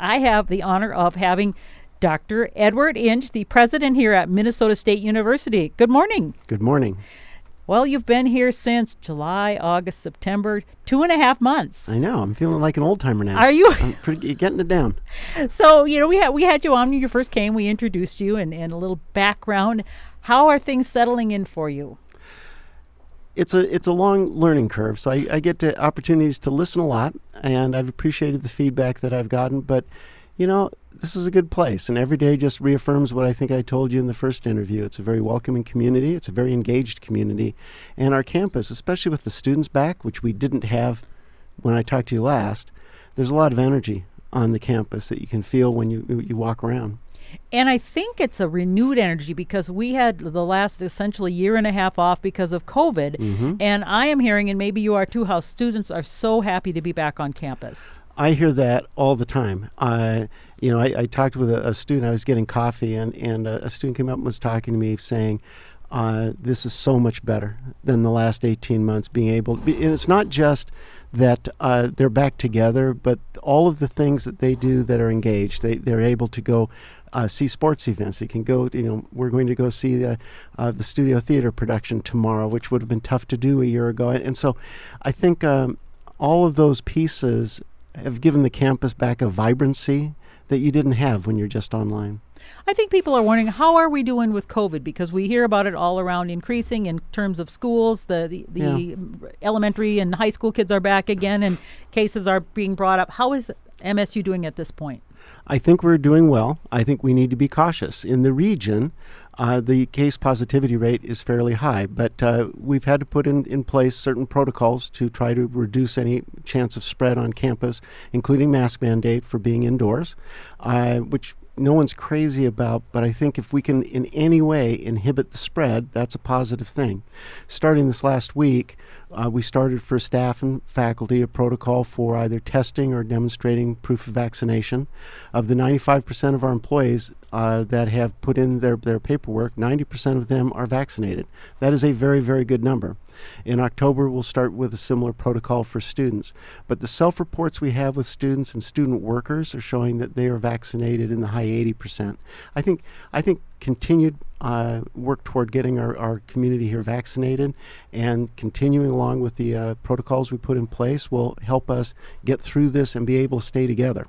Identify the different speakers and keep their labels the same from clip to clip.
Speaker 1: I have the honor of having Dr. Edward Inch, the president here at Minnesota State University. Good morning.
Speaker 2: Good morning.
Speaker 1: Well, you've been here since July, August, September, two and a half months.
Speaker 2: I know. I'm feeling like an old timer now.
Speaker 1: Are you?
Speaker 2: I'm pretty, getting it down.
Speaker 1: So, you know, we had we had you on when you first came. We introduced you and, and a little background. How are things settling in for you?
Speaker 2: It's a it's a long learning curve. So I, I get to opportunities to listen a lot, and I've appreciated the feedback that I've gotten. But you know, this is a good place, and every day just reaffirms what I think I told you in the first interview. It's a very welcoming community. It's a very engaged community, and our campus, especially with the students back, which we didn't have when I talked to you last. There's a lot of energy on the campus that you can feel when you you walk around.
Speaker 1: And I think it's a renewed energy because we had the last essentially year and a half off because of COVID.
Speaker 2: Mm-hmm.
Speaker 1: And I am hearing, and maybe you are too, how students are so happy to be back on campus.
Speaker 2: I hear that all the time. Uh, you know, I, I talked with a, a, student. I was getting coffee, and and a, a, student came up and was talking to me, saying, uh, "This is so much better than the last 18 months. Being able, to be, and it's not just that uh, they're back together, but all of the things that they do that are engaged. They they're able to go uh, see sports events. They can go. You know, we're going to go see the uh, the studio theater production tomorrow, which would have been tough to do a year ago. And so, I think um, all of those pieces have given the campus back a vibrancy that you didn't have when you're just online.
Speaker 1: I think people are wondering how are we doing with COVID because we hear about it all around increasing in terms of schools. The the, the
Speaker 2: Yeah.
Speaker 1: elementary and high school kids are back again, and cases are being brought up. How is MSU doing at this point?
Speaker 2: I think we're doing well. I think we need to be cautious. In the region, uh, the case positivity rate is fairly high, but uh, we've had to put in, in place certain protocols to try to reduce any chance of spread on campus, including mask mandate for being indoors, uh, which no one's crazy about, but I think if we can in any way inhibit the spread, that's a positive thing. Starting this last week, uh, we started for staff and faculty a protocol for either testing or demonstrating proof of vaccination. Of the 95% of our employees uh, that have put in their, their paperwork, 90% of them are vaccinated. That is a very, very good number. In October, we'll start with a similar protocol for students. But the self reports we have with students and student workers are showing that they are vaccinated in the high 80%. I think, I think continued uh, work toward getting our, our community here vaccinated and continuing along with the uh, protocols we put in place will help us get through this and be able to stay together.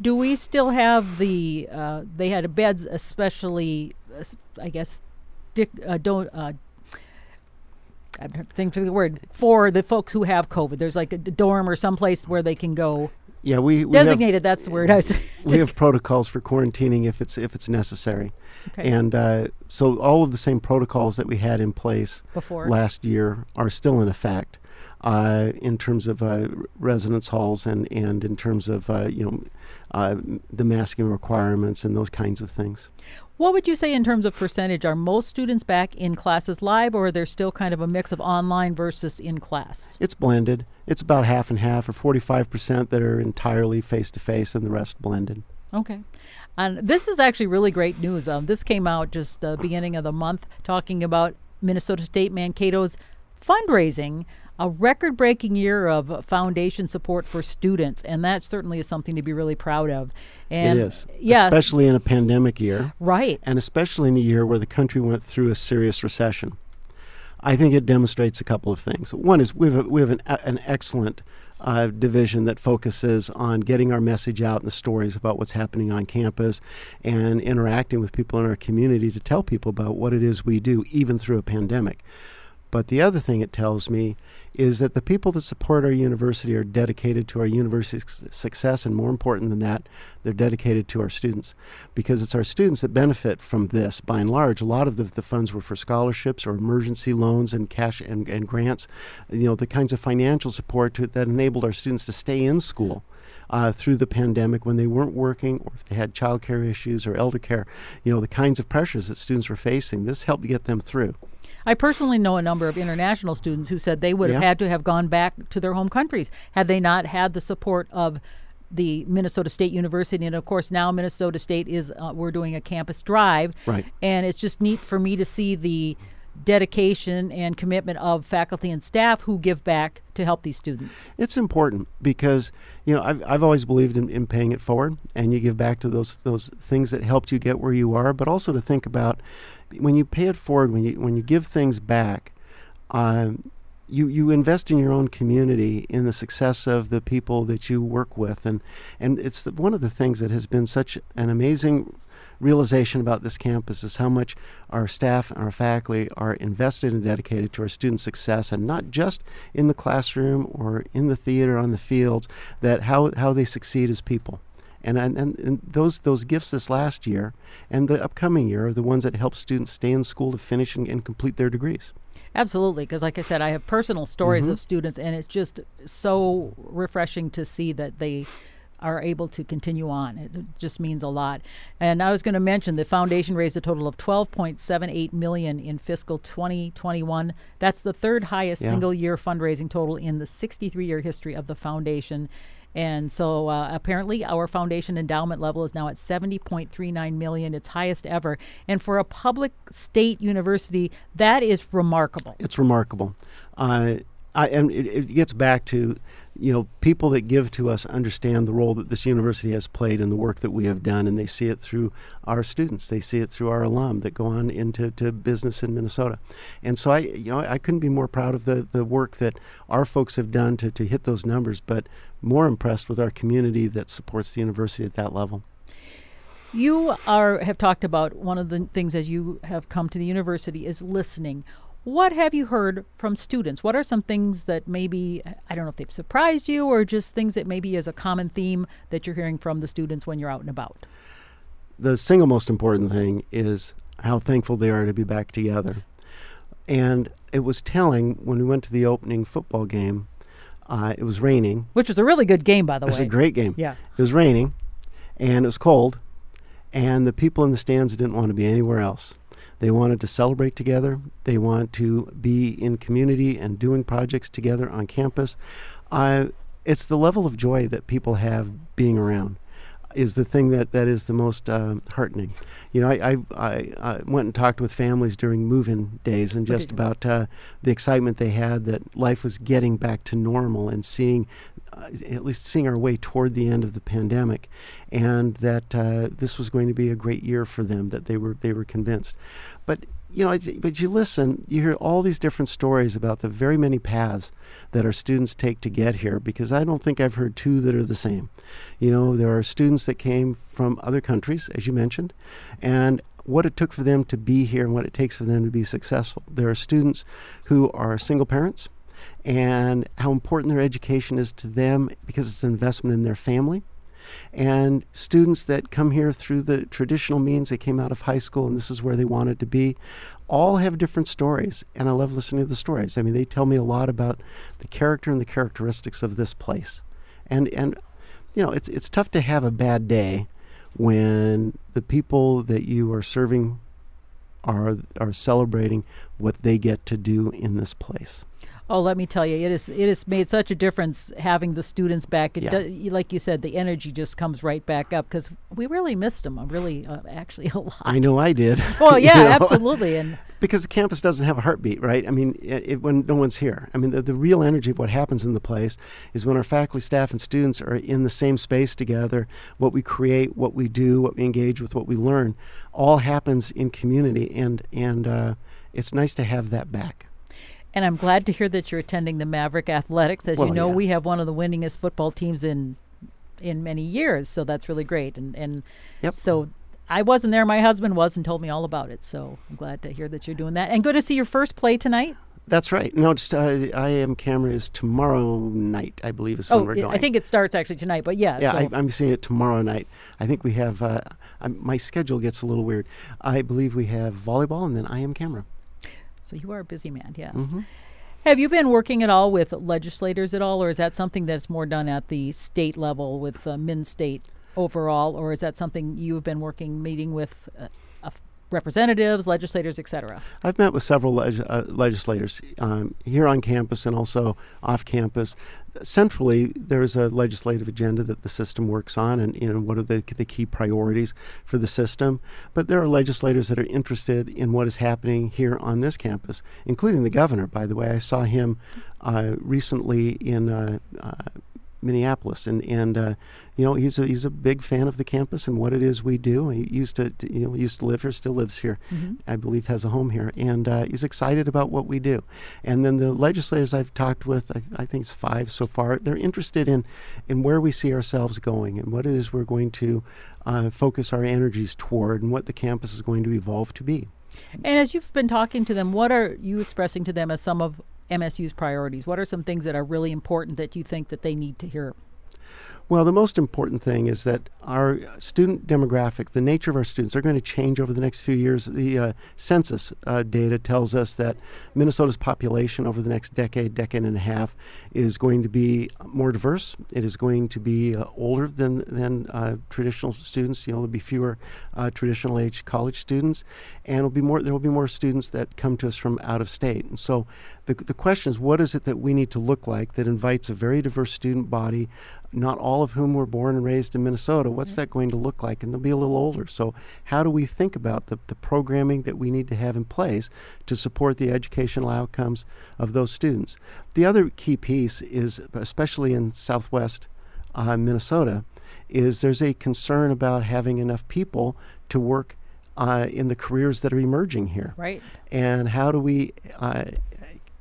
Speaker 1: Do we still have the? Uh, they had beds, especially, uh, I guess, dic, uh, don't. Uh, I'm thinking of the word for the folks who have COVID. There's like a dorm or someplace where they can go.
Speaker 2: Yeah, we, we have-
Speaker 1: Designated. that's the word I was.
Speaker 2: we have protocols for quarantining if it's if it's necessary,
Speaker 1: okay.
Speaker 2: and uh, so all of the same protocols that we had in place
Speaker 1: Before.
Speaker 2: last year are still in effect uh, in terms of uh, residence halls and and in terms of uh, you know uh, the masking requirements and those kinds of things.
Speaker 1: What would you say in terms of percentage? Are most students back in classes live, or are there still kind of a mix of online versus in class?
Speaker 2: It's blended. It's about half and half, or forty five percent that are entirely face to face, and the rest blended.
Speaker 1: Okay. And this is actually really great news. Um, this came out just the beginning of the month talking about Minnesota State Mankato's fundraising, a record breaking year of foundation support for students. And that certainly is something to be really proud of. And
Speaker 2: it is,
Speaker 1: Yes.
Speaker 2: especially in a pandemic year.
Speaker 1: right.
Speaker 2: and especially in a year where the country went through a serious recession. I think it demonstrates a couple of things. One is we have, a, we have an, an excellent uh, division that focuses on getting our message out and the stories about what's happening on campus and interacting with people in our community to tell people about what it is we do, even through a pandemic. But the other thing it tells me is that the people that support our university are dedicated to our university's success, and more important than that, they're dedicated to our students. Because it's our students that benefit from this. By and large, a lot of the, the funds were for scholarships or emergency loans and cash and, and grants, you know, the kinds of financial support to, that enabled our students to stay in school. Uh, through the pandemic, when they weren't working, or if they had child care issues or elder care, you know, the kinds of pressures that students were facing, this helped get them through.
Speaker 1: I personally know a number of international students who said they would have
Speaker 2: Yeah.
Speaker 1: had to have gone back to their home countries had they not had the support of the Minnesota State University. And of course, now Minnesota State is, uh, we're doing a campus drive.
Speaker 2: Right.
Speaker 1: And it's just neat for me to see the dedication and commitment of faculty and staff who give back to help these students.
Speaker 2: It's important because you know I've, I've always believed in, in paying it forward, and you give back to those those things that helped you get where you are, but also to think about when you pay it forward, when you when you give things back. Um, you, you invest in your own community in the success of the people that you work with and and it's the, one of the things that has been such an amazing realization about this campus is how much our staff and our faculty are invested and dedicated to our student success, and not just in the classroom or in the theater on the fields, that how, how they succeed as people. And, and, and those those gifts this last year and the upcoming year are the ones that help students stay in school to finish and, and complete their degrees.
Speaker 1: Absolutely, because like I said, I have personal stories
Speaker 2: Mhm.
Speaker 1: of students, and it's just so refreshing to see that they are able to continue on. It just means a lot. And I was going to mention the foundation raised a total of 12.78 million in fiscal 2021. That's the third highest
Speaker 2: Yeah.
Speaker 1: single year fundraising total in the 63 year history of the foundation. And so uh, apparently our foundation endowment level is now at 70.39 million, its highest ever. And for a public state university, that is remarkable.
Speaker 2: It's remarkable. Uh, I, and it, it gets back to, you know, people that give to us understand the role that this university has played in the work that we have done, and they see it through our students. They see it through our alum that go on into to business in Minnesota. And so I, you know, I couldn't be more proud of the, the work that our folks have done to, to hit those numbers, but more impressed with our community that supports the university at that level.
Speaker 1: You are have talked about one of the things as you have come to the university is listening. What have you heard from students? What are some things that maybe I don't know if they've surprised you or just things that maybe is a common theme that you're hearing from the students when you're out and about?
Speaker 2: the single most important thing is how thankful they are to be back together. And it was telling when we went to the opening football game. Uh, it was raining.
Speaker 1: Which was a really good game by the way.
Speaker 2: It was
Speaker 1: way.
Speaker 2: a great game.
Speaker 1: Yeah.
Speaker 2: It was raining, and it was cold, and the people in the stands didn't want to be anywhere else. They wanted to celebrate together. They want to be in community and doing projects together on campus. Uh, it's the level of joy that people have being around is the thing that, that is the most um heartening. You know, I, I, I, I went and talked with families during move-in days and just about uh, the excitement they had that life was getting back to normal and seeing, uh, at least seeing our way toward the end of the pandemic, and that uh, this was going to be a great year for them. That they were they were convinced, but you know, but you listen, you hear all these different stories about the very many paths that our students take to get here. Because I don't think I've heard two that are the same. You know, there are students that came from other countries, as you mentioned, and what it took for them to be here and what it takes for them to be successful. There are students who are single parents and how important their education is to them because it's an investment in their family. And students that come here through the traditional means, they came out of high school and this is where they wanted to be, all have different stories. And I love listening to the stories. I mean, they tell me a lot about the character and the characteristics of this place. And, and you know, it's, it's tough to have a bad day when the people that you are serving are, are celebrating what they get to do in this place.
Speaker 1: Oh, let me tell you, it is it has made such a difference having the students back. It
Speaker 2: Yeah.
Speaker 1: do, like you said, the energy just comes right back up because we really missed them. Really, uh, actually, a lot.
Speaker 2: I know I did.
Speaker 1: Well,
Speaker 2: you
Speaker 1: yeah,
Speaker 2: know?
Speaker 1: absolutely, and
Speaker 2: because the campus doesn't have a heartbeat, right? I mean, it, it, when no one's here. I mean, the, the real energy of what happens in the place is when our faculty, staff, and students are in the same space together. What we create, what we do, what we engage with, what we learn, all happens in community, and and uh, it's nice to have that back.
Speaker 1: And I'm glad to hear that you're attending the Maverick Athletics. As you know,
Speaker 2: yeah.
Speaker 1: we have one of the winningest football teams in in many years, so that's really great. And and
Speaker 2: Yep.
Speaker 1: so I wasn't there. My husband was and told me all about it. So I'm glad to hear that you're doing that. And good to see your first play tonight.
Speaker 2: That's right. No, just uh, I am camera is tomorrow night, I believe, is when
Speaker 1: Oh,
Speaker 2: we're going.
Speaker 1: I think it starts actually tonight, but yeah.
Speaker 2: Yeah,
Speaker 1: so
Speaker 2: I, I'm seeing it tomorrow night. I think we have. Uh, I'm, my schedule gets a little weird. I believe we have volleyball, and then I am camera.
Speaker 1: So you are a busy man, yes.
Speaker 2: Mhm.
Speaker 1: Have you been working at all with legislators at all, or is that something that's more done at the state level with uh, Min State overall, or is that something you've been working, meeting with uh, representatives, legislators, etc.
Speaker 2: I've met with several leg- uh, legislators um, here on campus and also off campus. Centrally, there is a legislative agenda that the system works on, and you know what are the, the key priorities for the system. But there are legislators that are interested in what is happening here on this campus, including the governor. By the way, I saw him uh, recently in uh, uh Minneapolis, and and uh, you know he's a he's a big fan of the campus and what it is we do. He used to, to you know used to live here, still lives here, mm-hmm. I believe has a home here, and uh, he's excited about what we do. And then the legislators I've talked with, I, I, think it's five so far, they're interested in in where we see ourselves going and what it is we're going to uh, focus our energies toward, and what the campus is going to evolve to be.
Speaker 1: And as you've been talking to them, what are you expressing to them as some of MSU's priorities? What are some things that are really important that you think that they need to hear?
Speaker 2: Well, the most important thing is that our student demographic, the nature of our students, are going to change over the next few years. The uh, census uh, data tells us that Minnesota's population over the next decade, decade and a half, is going to be more diverse. It is going to be uh, older than than uh, traditional students. You know, there'll be fewer uh, traditional age college students, and will be more. There will be more students that come to us from out of state. And so, the the question is, what is it that we need to look like that invites a very diverse student body? not all of whom were born and raised in Minnesota. What's that going to look like? And they'll be a little older. So, how do we think about the, the programming that we need to have in place to support the educational outcomes of those students? The other key piece is, especially in southwest uh, Minnesota, is there's a concern about having enough people to work uh, in the careers that are emerging here.
Speaker 1: Right.
Speaker 2: And how do we uh,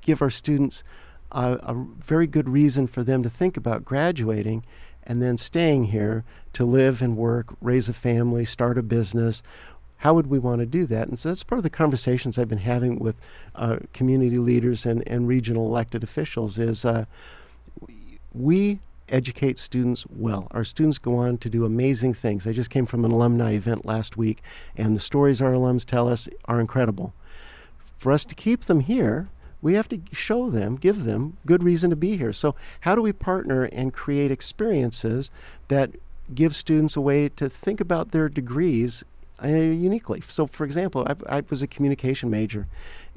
Speaker 2: give our students a, a very good reason for them to think about graduating and then staying here to live and work, raise a family, start a business. How would we want to do that? And so that's part of the conversations I've been having with uh, community leaders and, and regional elected officials is uh, we educate students well. Our students go on to do amazing things. I just came from an alumni event last week, and the stories our alums tell us are incredible. For us to keep them here, we have to show them, give them good reason to be here. So, how do we partner and create experiences that give students a way to think about their degrees uh, uniquely? So, for example, I, I, was a communication major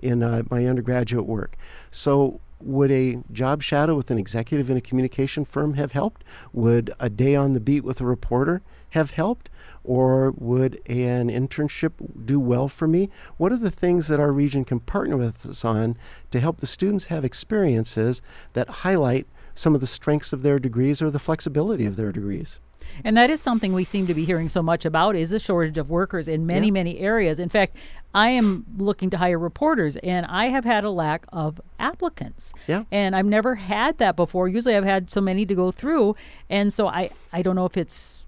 Speaker 2: in uh, my undergraduate work. So, would a job shadow with an executive in a communication firm have helped? Would a day on the beat with a reporter have helped? Or would an internship do well for me? What are the things that our region can partner with us on to help the students have experiences that highlight some of the strengths of their degrees or the flexibility of their degrees?
Speaker 1: And that is something we seem to be hearing so much about is a shortage of workers in many, yeah. many areas. In fact, I am looking to hire reporters and I have had a lack of applicants.
Speaker 2: Yeah.
Speaker 1: And I've never had that before. Usually I've had so many to go through. And so I, I don't know if it's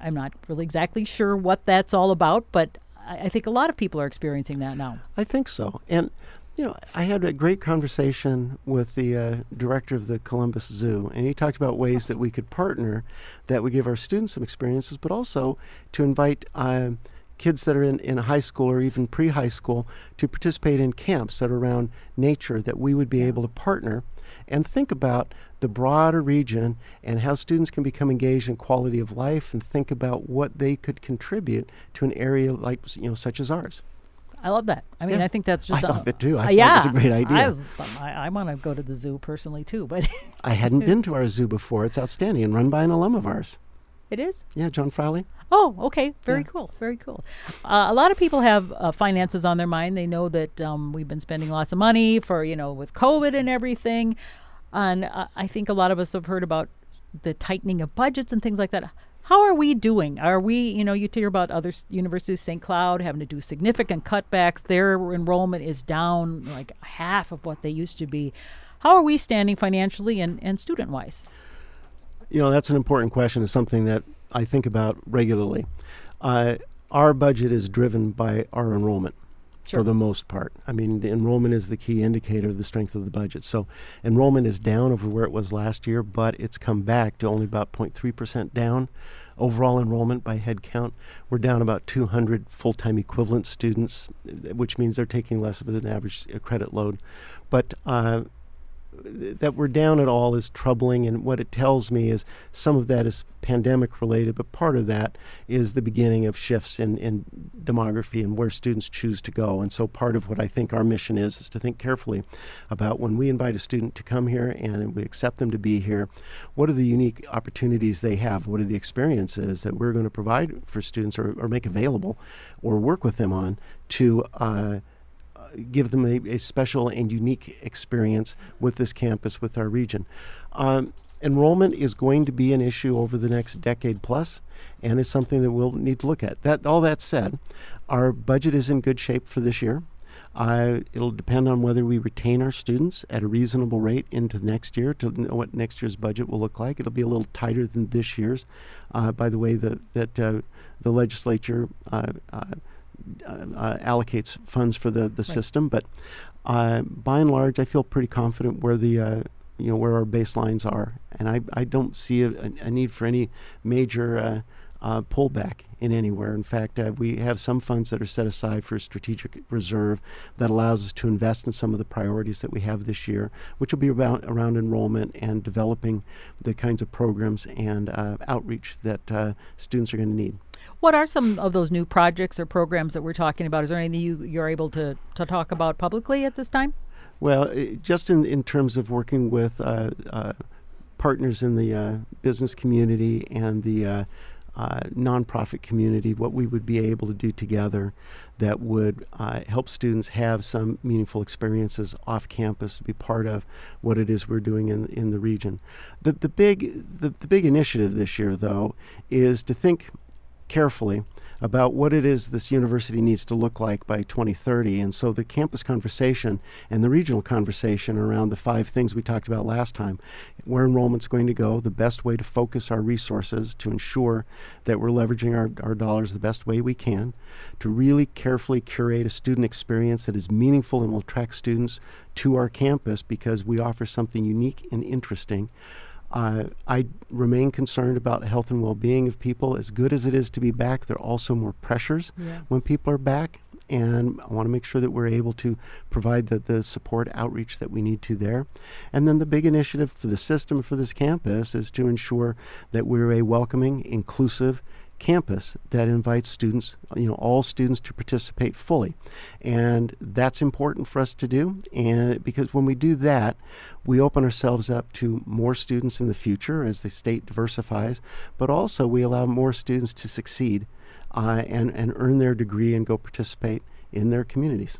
Speaker 1: I'm not really exactly sure what that's all about, but I think a lot of people are experiencing that now.
Speaker 2: I think so. And you know, I had a great conversation with the uh, director of the Columbus Zoo, and he talked about ways that we could partner that would give our students some experiences, but also to invite uh, kids that are in, in high school or even pre high school to participate in camps that are around nature that we would be able to partner and think about the broader region and how students can become engaged in quality of life and think about what they could contribute to an area like you know such as ours.
Speaker 1: I love that. I mean, yeah. I think that's just.
Speaker 2: I love it too. I
Speaker 1: uh,
Speaker 2: yeah, it was a great idea.
Speaker 1: I, I, I want to go to the zoo personally too, but
Speaker 2: I hadn't been to our zoo before. It's outstanding and run by an alum of ours.
Speaker 1: It is.
Speaker 2: Yeah, John Frawley.
Speaker 1: Oh, okay. Very yeah. cool. Very cool. Uh, a lot of people have uh, finances on their mind. They know that um, we've been spending lots of money for you know with COVID and everything, and uh, I think a lot of us have heard about the tightening of budgets and things like that. How are we doing? Are we, you know, you hear about other universities, St. Cloud, having to do significant cutbacks. Their enrollment is down like half of what they used to be. How are we standing financially and, and student wise?
Speaker 2: You know, that's an important question. It's something that I think about regularly. Uh, our budget is driven by our enrollment sure. for the most part. I mean, the enrollment is the key indicator of the strength of the budget. So enrollment is down over where it was last year, but it's come back to only about 0.3% down. Overall enrollment by head count, we're down about 200 full time equivalent students, which means they're taking less of an average uh, credit load. But uh, that we're down at all is troubling, and what it tells me is some of that is pandemic related, but part of that is the beginning of shifts in, in demography and where students choose to go. And so, part of what I think our mission is is to think carefully about when we invite a student to come here and we accept them to be here, what are the unique opportunities they have? What are the experiences that we're going to provide for students or, or make available or work with them on to? Uh, give them a, a, special and unique experience with this campus, with our region. Um, enrollment is going to be an issue over the next decade plus, and it's something that we'll need to look at. That all that said, our budget is in good shape for this year. Uh, it'll depend on whether we retain our students at a reasonable rate into next year to know what next year's budget will look like. It'll be a little tighter than this year's, uh, by the way the, that uh, the legislature uh, uh, allocates funds for the, the right. system. But uh, by and large, I feel pretty confident where the uh, you know where our baselines are, and I, I don't see a, a need for any major uh, uh, pullback in anywhere. In fact, uh, we have some funds that are set aside for strategic reserve that allows us to invest in some of the priorities that we have this year, which will be about around enrollment and developing the kinds of programs and outreach that students are going to need.
Speaker 1: What are some of those new projects or programs that we're talking about? Is there anything you, you're able to, to talk about publicly at this time?
Speaker 2: Well, just in, in terms of working with uh, uh, partners in the uh, business community and the uh, uh, nonprofit community, what we would be able to do together that would uh, help students have some meaningful experiences off campus to be part of what it is we're doing in, in the region. The, the, big, the, the big initiative this year, though, is to think carefully about what it is this university needs to look like by 2030. And so the campus conversation and the regional conversation around the five things we talked about last time where enrollment's going to go, the best way to focus our resources to ensure that we're leveraging our, our dollars the best way we can, to really carefully curate a student experience that is meaningful and will attract students to our campus because we offer something unique and interesting. Uh, I remain concerned about health and well being of people. As good as it is to be back, there are also more pressures yeah. when people are back. And I want to make sure that we're able to provide the, the support outreach that we need to there. And then the big initiative for the system for this campus is to ensure that we're a welcoming, inclusive, campus that invites students, you know, all students to participate fully. And that's important for us to do. And because when we do that, we open ourselves up to more students in the future as the state diversifies, but also we allow more students to succeed uh, and, and earn their degree and go participate in their communities.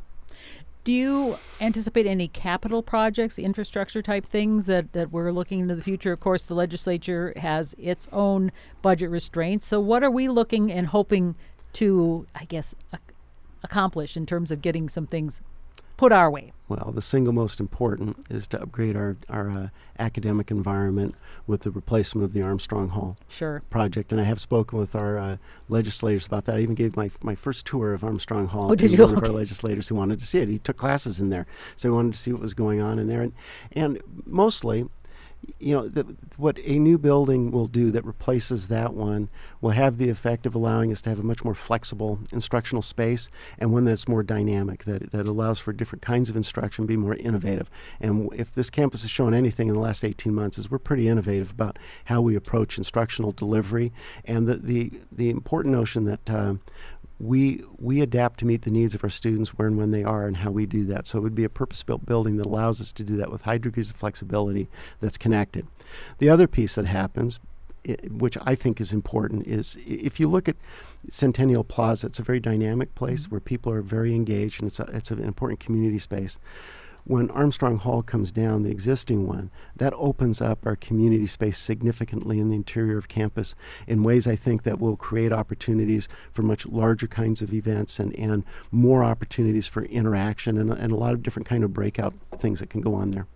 Speaker 1: Do you anticipate any capital projects, infrastructure type things that, that we're looking into the future? Of course, the legislature has its own budget restraints. So, what are we looking and hoping to, I guess, ac- accomplish in terms of getting some things put our way?
Speaker 2: Well, the single most important is to upgrade our, our uh, academic environment with the replacement of the Armstrong Hall
Speaker 1: sure.
Speaker 2: project. And I have spoken with our uh, legislators about that. I even gave my, my first tour of Armstrong Hall
Speaker 1: oh,
Speaker 2: to
Speaker 1: one
Speaker 2: of our legislators who wanted to see it. He took classes in there, so he wanted to see what was going on in there. And, and mostly, you know, the, what a new building will do that replaces that one will have the effect of allowing us to have a much more flexible instructional space and one that's more dynamic, that, that allows for different kinds of instruction, be more innovative. And if this campus has shown anything in the last 18 months, is we're pretty innovative about how we approach instructional delivery and the, the, the important notion that uh, we we adapt to meet the needs of our students where and when they are and how we do that. So it would be a purpose-built building that allows us to do that with high degrees of flexibility that's connected. The other piece that happens which I think is important is if you look at Centennial Plaza, it's a very dynamic place mm-hmm. where people are very engaged and it's a, it's an important community space when Armstrong Hall comes down, the existing one, that opens up our community space significantly in the interior of campus in ways I think that will create opportunities for much larger kinds of events and, and more opportunities for interaction and, and a lot of different kind of breakout things that can go on there.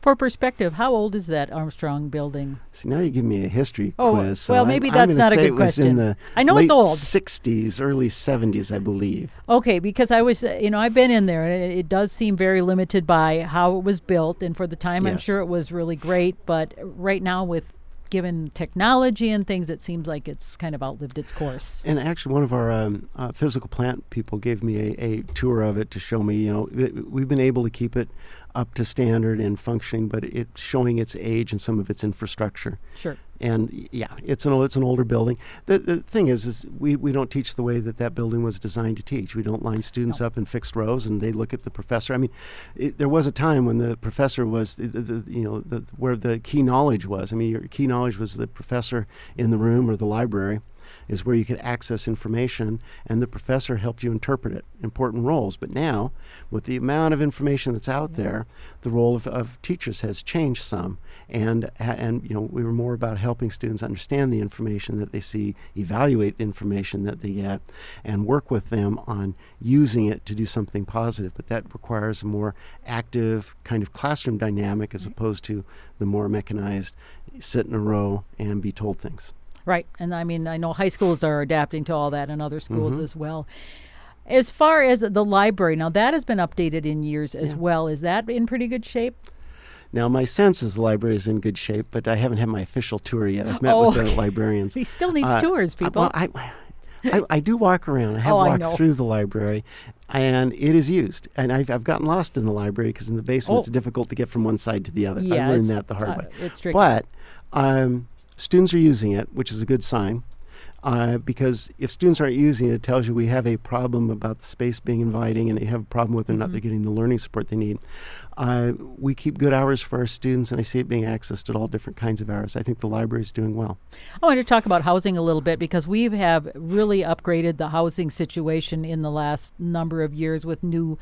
Speaker 1: For perspective, how old is that Armstrong building?
Speaker 2: See, now you give me a history
Speaker 1: oh,
Speaker 2: quiz.
Speaker 1: So well, maybe I'm, that's
Speaker 2: I'm
Speaker 1: not
Speaker 2: a
Speaker 1: good question.
Speaker 2: in the
Speaker 1: I know it's old.
Speaker 2: 60s, early 70s, I believe.
Speaker 1: Okay, because I was, you know, I've been in there, and it, it does seem very limited by how it was built, and for the time,
Speaker 2: yes.
Speaker 1: I'm sure it was really great. But right now, with given technology and things, it seems like it's kind of outlived its course.
Speaker 2: And actually, one of our um, uh, physical plant people gave me a, a, tour of it to show me, you know, we've been able to keep it up to standard and functioning, but it's showing its age and some of its infrastructure.
Speaker 1: Sure.
Speaker 2: And yeah, it's an it's an older building. The, the thing is, is we, we don't teach the way that that building was designed to teach. We don't line students no. up in fixed rows and they look at the professor. I mean, it, there was a time when the professor was the, the, you know the, where the key knowledge was. I mean, your key knowledge was the professor in the room or the library is where you could access information and the professor helped you interpret it, important roles. But now, with the amount of information that's out yeah. there, the role of, of teachers has changed some. And, and, you know, we were more about helping students understand the information that they see, evaluate the information that they get, and work with them on using it to do something positive. But that requires a more active kind of classroom dynamic as mm-hmm. opposed to the more mechanized sit in a row and be told things.
Speaker 1: Right. And I mean, I know high schools are adapting to all that and other schools mm-hmm. as well. As far as the library, now that has been updated in years as yeah. well. Is that in pretty good shape?
Speaker 2: Now, my sense is the library is in good shape, but I haven't had my official tour yet. I've met oh. with the librarians.
Speaker 1: he still needs uh, tours, people.
Speaker 2: I, well, I, I, I, do walk around. I have oh, walked I through the library, and it is used. And I've, I've gotten lost in the library because in the basement oh. it's difficult to get from one side to the other.
Speaker 1: Yeah,
Speaker 2: I learned that the hard uh, way.
Speaker 1: It's tricky.
Speaker 2: But um, Students are using it, which is a good sign. Uh, because if students aren't using it, it tells you we have a problem about the space being inviting and they have a problem whether or not mm-hmm. they're getting the learning support they need. Uh, we keep good hours for our students, and I see it being accessed at all different kinds of hours. I think the library is doing well.
Speaker 1: I want to talk about housing a little bit because we have really upgraded the housing situation in the last number of years with new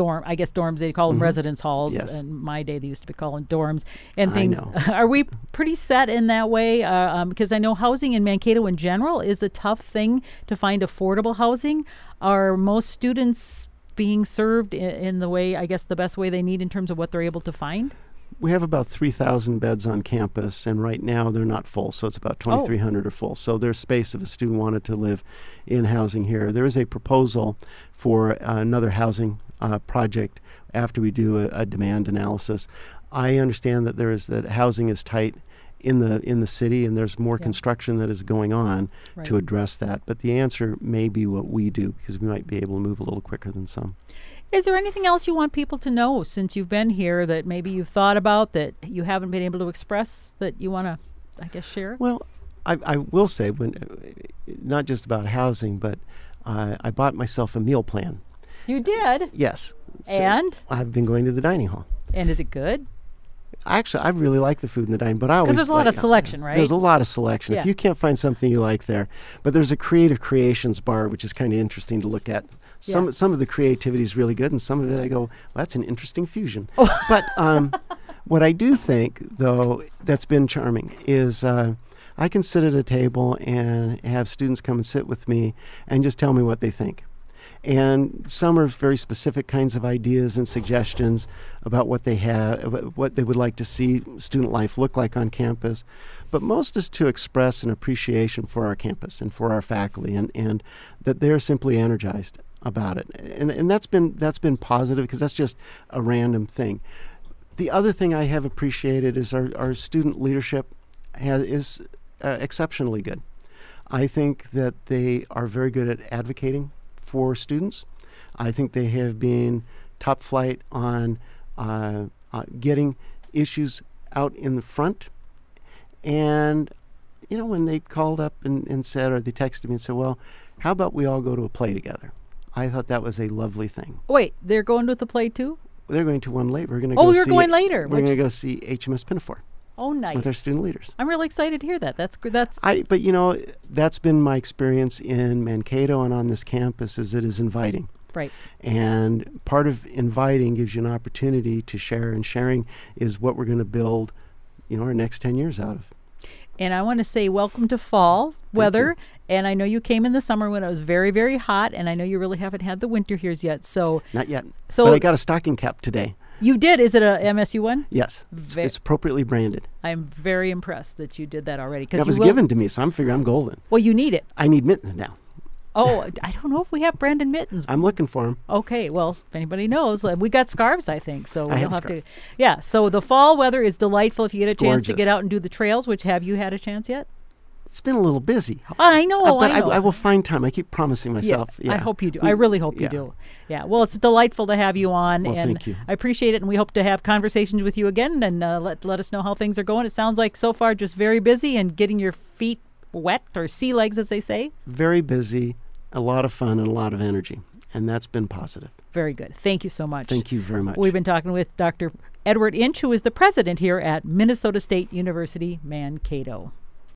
Speaker 1: dorm. I guess dorms they call them mm-hmm. residence halls.
Speaker 2: Yes.
Speaker 1: In my day, they used to be calling dorms and things. Are we pretty set in that way? Uh, um, because I know housing in Mankato in general is a tough thing to find affordable housing. Are most students being served in, in the way I guess the best way they need in terms of what they're able to find?
Speaker 2: we have about 3,000 beds on campus, and right now they're not full, so it's about 2,300 oh. are full. So there's space if a student wanted to live in housing here. There is a proposal for uh, another housing uh, project after we do a, a, demand analysis. I understand that there is that housing is tight in the in the city, and there's more yeah. construction that is going on right. to address that. But the answer may be what we do because we might be able to move a little quicker than some.
Speaker 1: Is there anything else you want people to know since you've been here that maybe you've thought about that you haven't been able to express that you want to, I guess, share?
Speaker 2: Well, I, I will say when not just about housing, but uh, I bought myself a meal plan
Speaker 1: you did?
Speaker 2: Yes.
Speaker 1: So and?
Speaker 2: I've been going to the dining hall.
Speaker 1: And is it good?
Speaker 2: Actually, I really like the food in the dining, but I always
Speaker 1: because there's a lot
Speaker 2: like,
Speaker 1: of selection, right?
Speaker 2: There's a lot of selection.
Speaker 1: Yeah.
Speaker 2: If you can't find something you like there, but there's a creative creations bar, which is kind of interesting to look at. Some yeah. some of the creativity is really good, and some of it I go, well, that's an interesting fusion. Oh. but um, what I do think, though, that's been charming is. Uh, I can sit at a table and have students come and sit with me and just tell me what they think. And some are very specific kinds of ideas and suggestions about what they have, what they would like to see student life look like on campus. But most is to express an appreciation for our campus and for our faculty, and, and that they're simply energized about it. And, and that's been that's been positive because that's just a random thing. The other thing I have appreciated is our, our student leadership has, is uh, exceptionally good. I think that they are very good at advocating for students. I think they have been top flight on uh, uh, getting issues out in the front. And, you know, when they called up and, and said, or they texted me and said, well, how about we all go to a play together? I thought that was a lovely thing.
Speaker 1: Wait, they're going to the play too?
Speaker 2: They're going to one later. We're going to
Speaker 1: oh,
Speaker 2: go
Speaker 1: you're
Speaker 2: see
Speaker 1: going later.
Speaker 2: We're going to go see HMS Pinafore.
Speaker 1: Oh, nice.
Speaker 2: With our student leaders.
Speaker 1: I'm really excited to hear that. That's good. That's.
Speaker 2: I. But you know, that's been my experience in Mankato and on this campus. Is it is inviting.
Speaker 1: Right.
Speaker 2: And part of inviting gives you an opportunity to share, and sharing is what we're going to build, you know, our next ten years out of.
Speaker 1: And I want to say welcome to fall weather. And I know you came in the summer when it was very, very hot, and I know you really haven't had the winter here yet. So
Speaker 2: not yet. So but I got a stocking cap today.
Speaker 1: You did. Is it a MSU one?
Speaker 2: Yes. It's, it's appropriately branded.
Speaker 1: I'm very impressed that you did that already.
Speaker 2: Because it was given to me, so I'm figuring I'm golden.
Speaker 1: Well, you need it.
Speaker 2: I need mittens now.
Speaker 1: Oh, I don't know if we have Brandon Mittens.
Speaker 2: I'm looking for him.
Speaker 1: Okay, well, if anybody knows, uh, we got scarves, I think. So we'll
Speaker 2: have
Speaker 1: have to. Yeah. So the fall weather is delightful if you get a
Speaker 2: It's
Speaker 1: chance to get out and do the trails. Which have you had a chance yet?
Speaker 2: It's been a little busy.
Speaker 1: I know.
Speaker 2: Uh, but
Speaker 1: I know.
Speaker 2: I, will find time. I keep promising
Speaker 1: Yeah,
Speaker 2: myself. Yeah,
Speaker 1: I hope you do. I really hope
Speaker 2: yeah.
Speaker 1: you do. Yeah. Well, it's delightful to have you on,
Speaker 2: Well,
Speaker 1: and
Speaker 2: thank you.
Speaker 1: I appreciate it. And we hope to have conversations with you again, and uh, let let us know how things are going. It sounds like so far just very busy and getting your feet wet or sea legs, as they say.
Speaker 2: Very busy, a lot of fun, and a lot of energy, and that's been positive.
Speaker 1: Very good. Thank you so much.
Speaker 2: Thank you very much.
Speaker 1: We've been talking with Dr. Edward Inch, who is the president here at Minnesota State University, Mankato.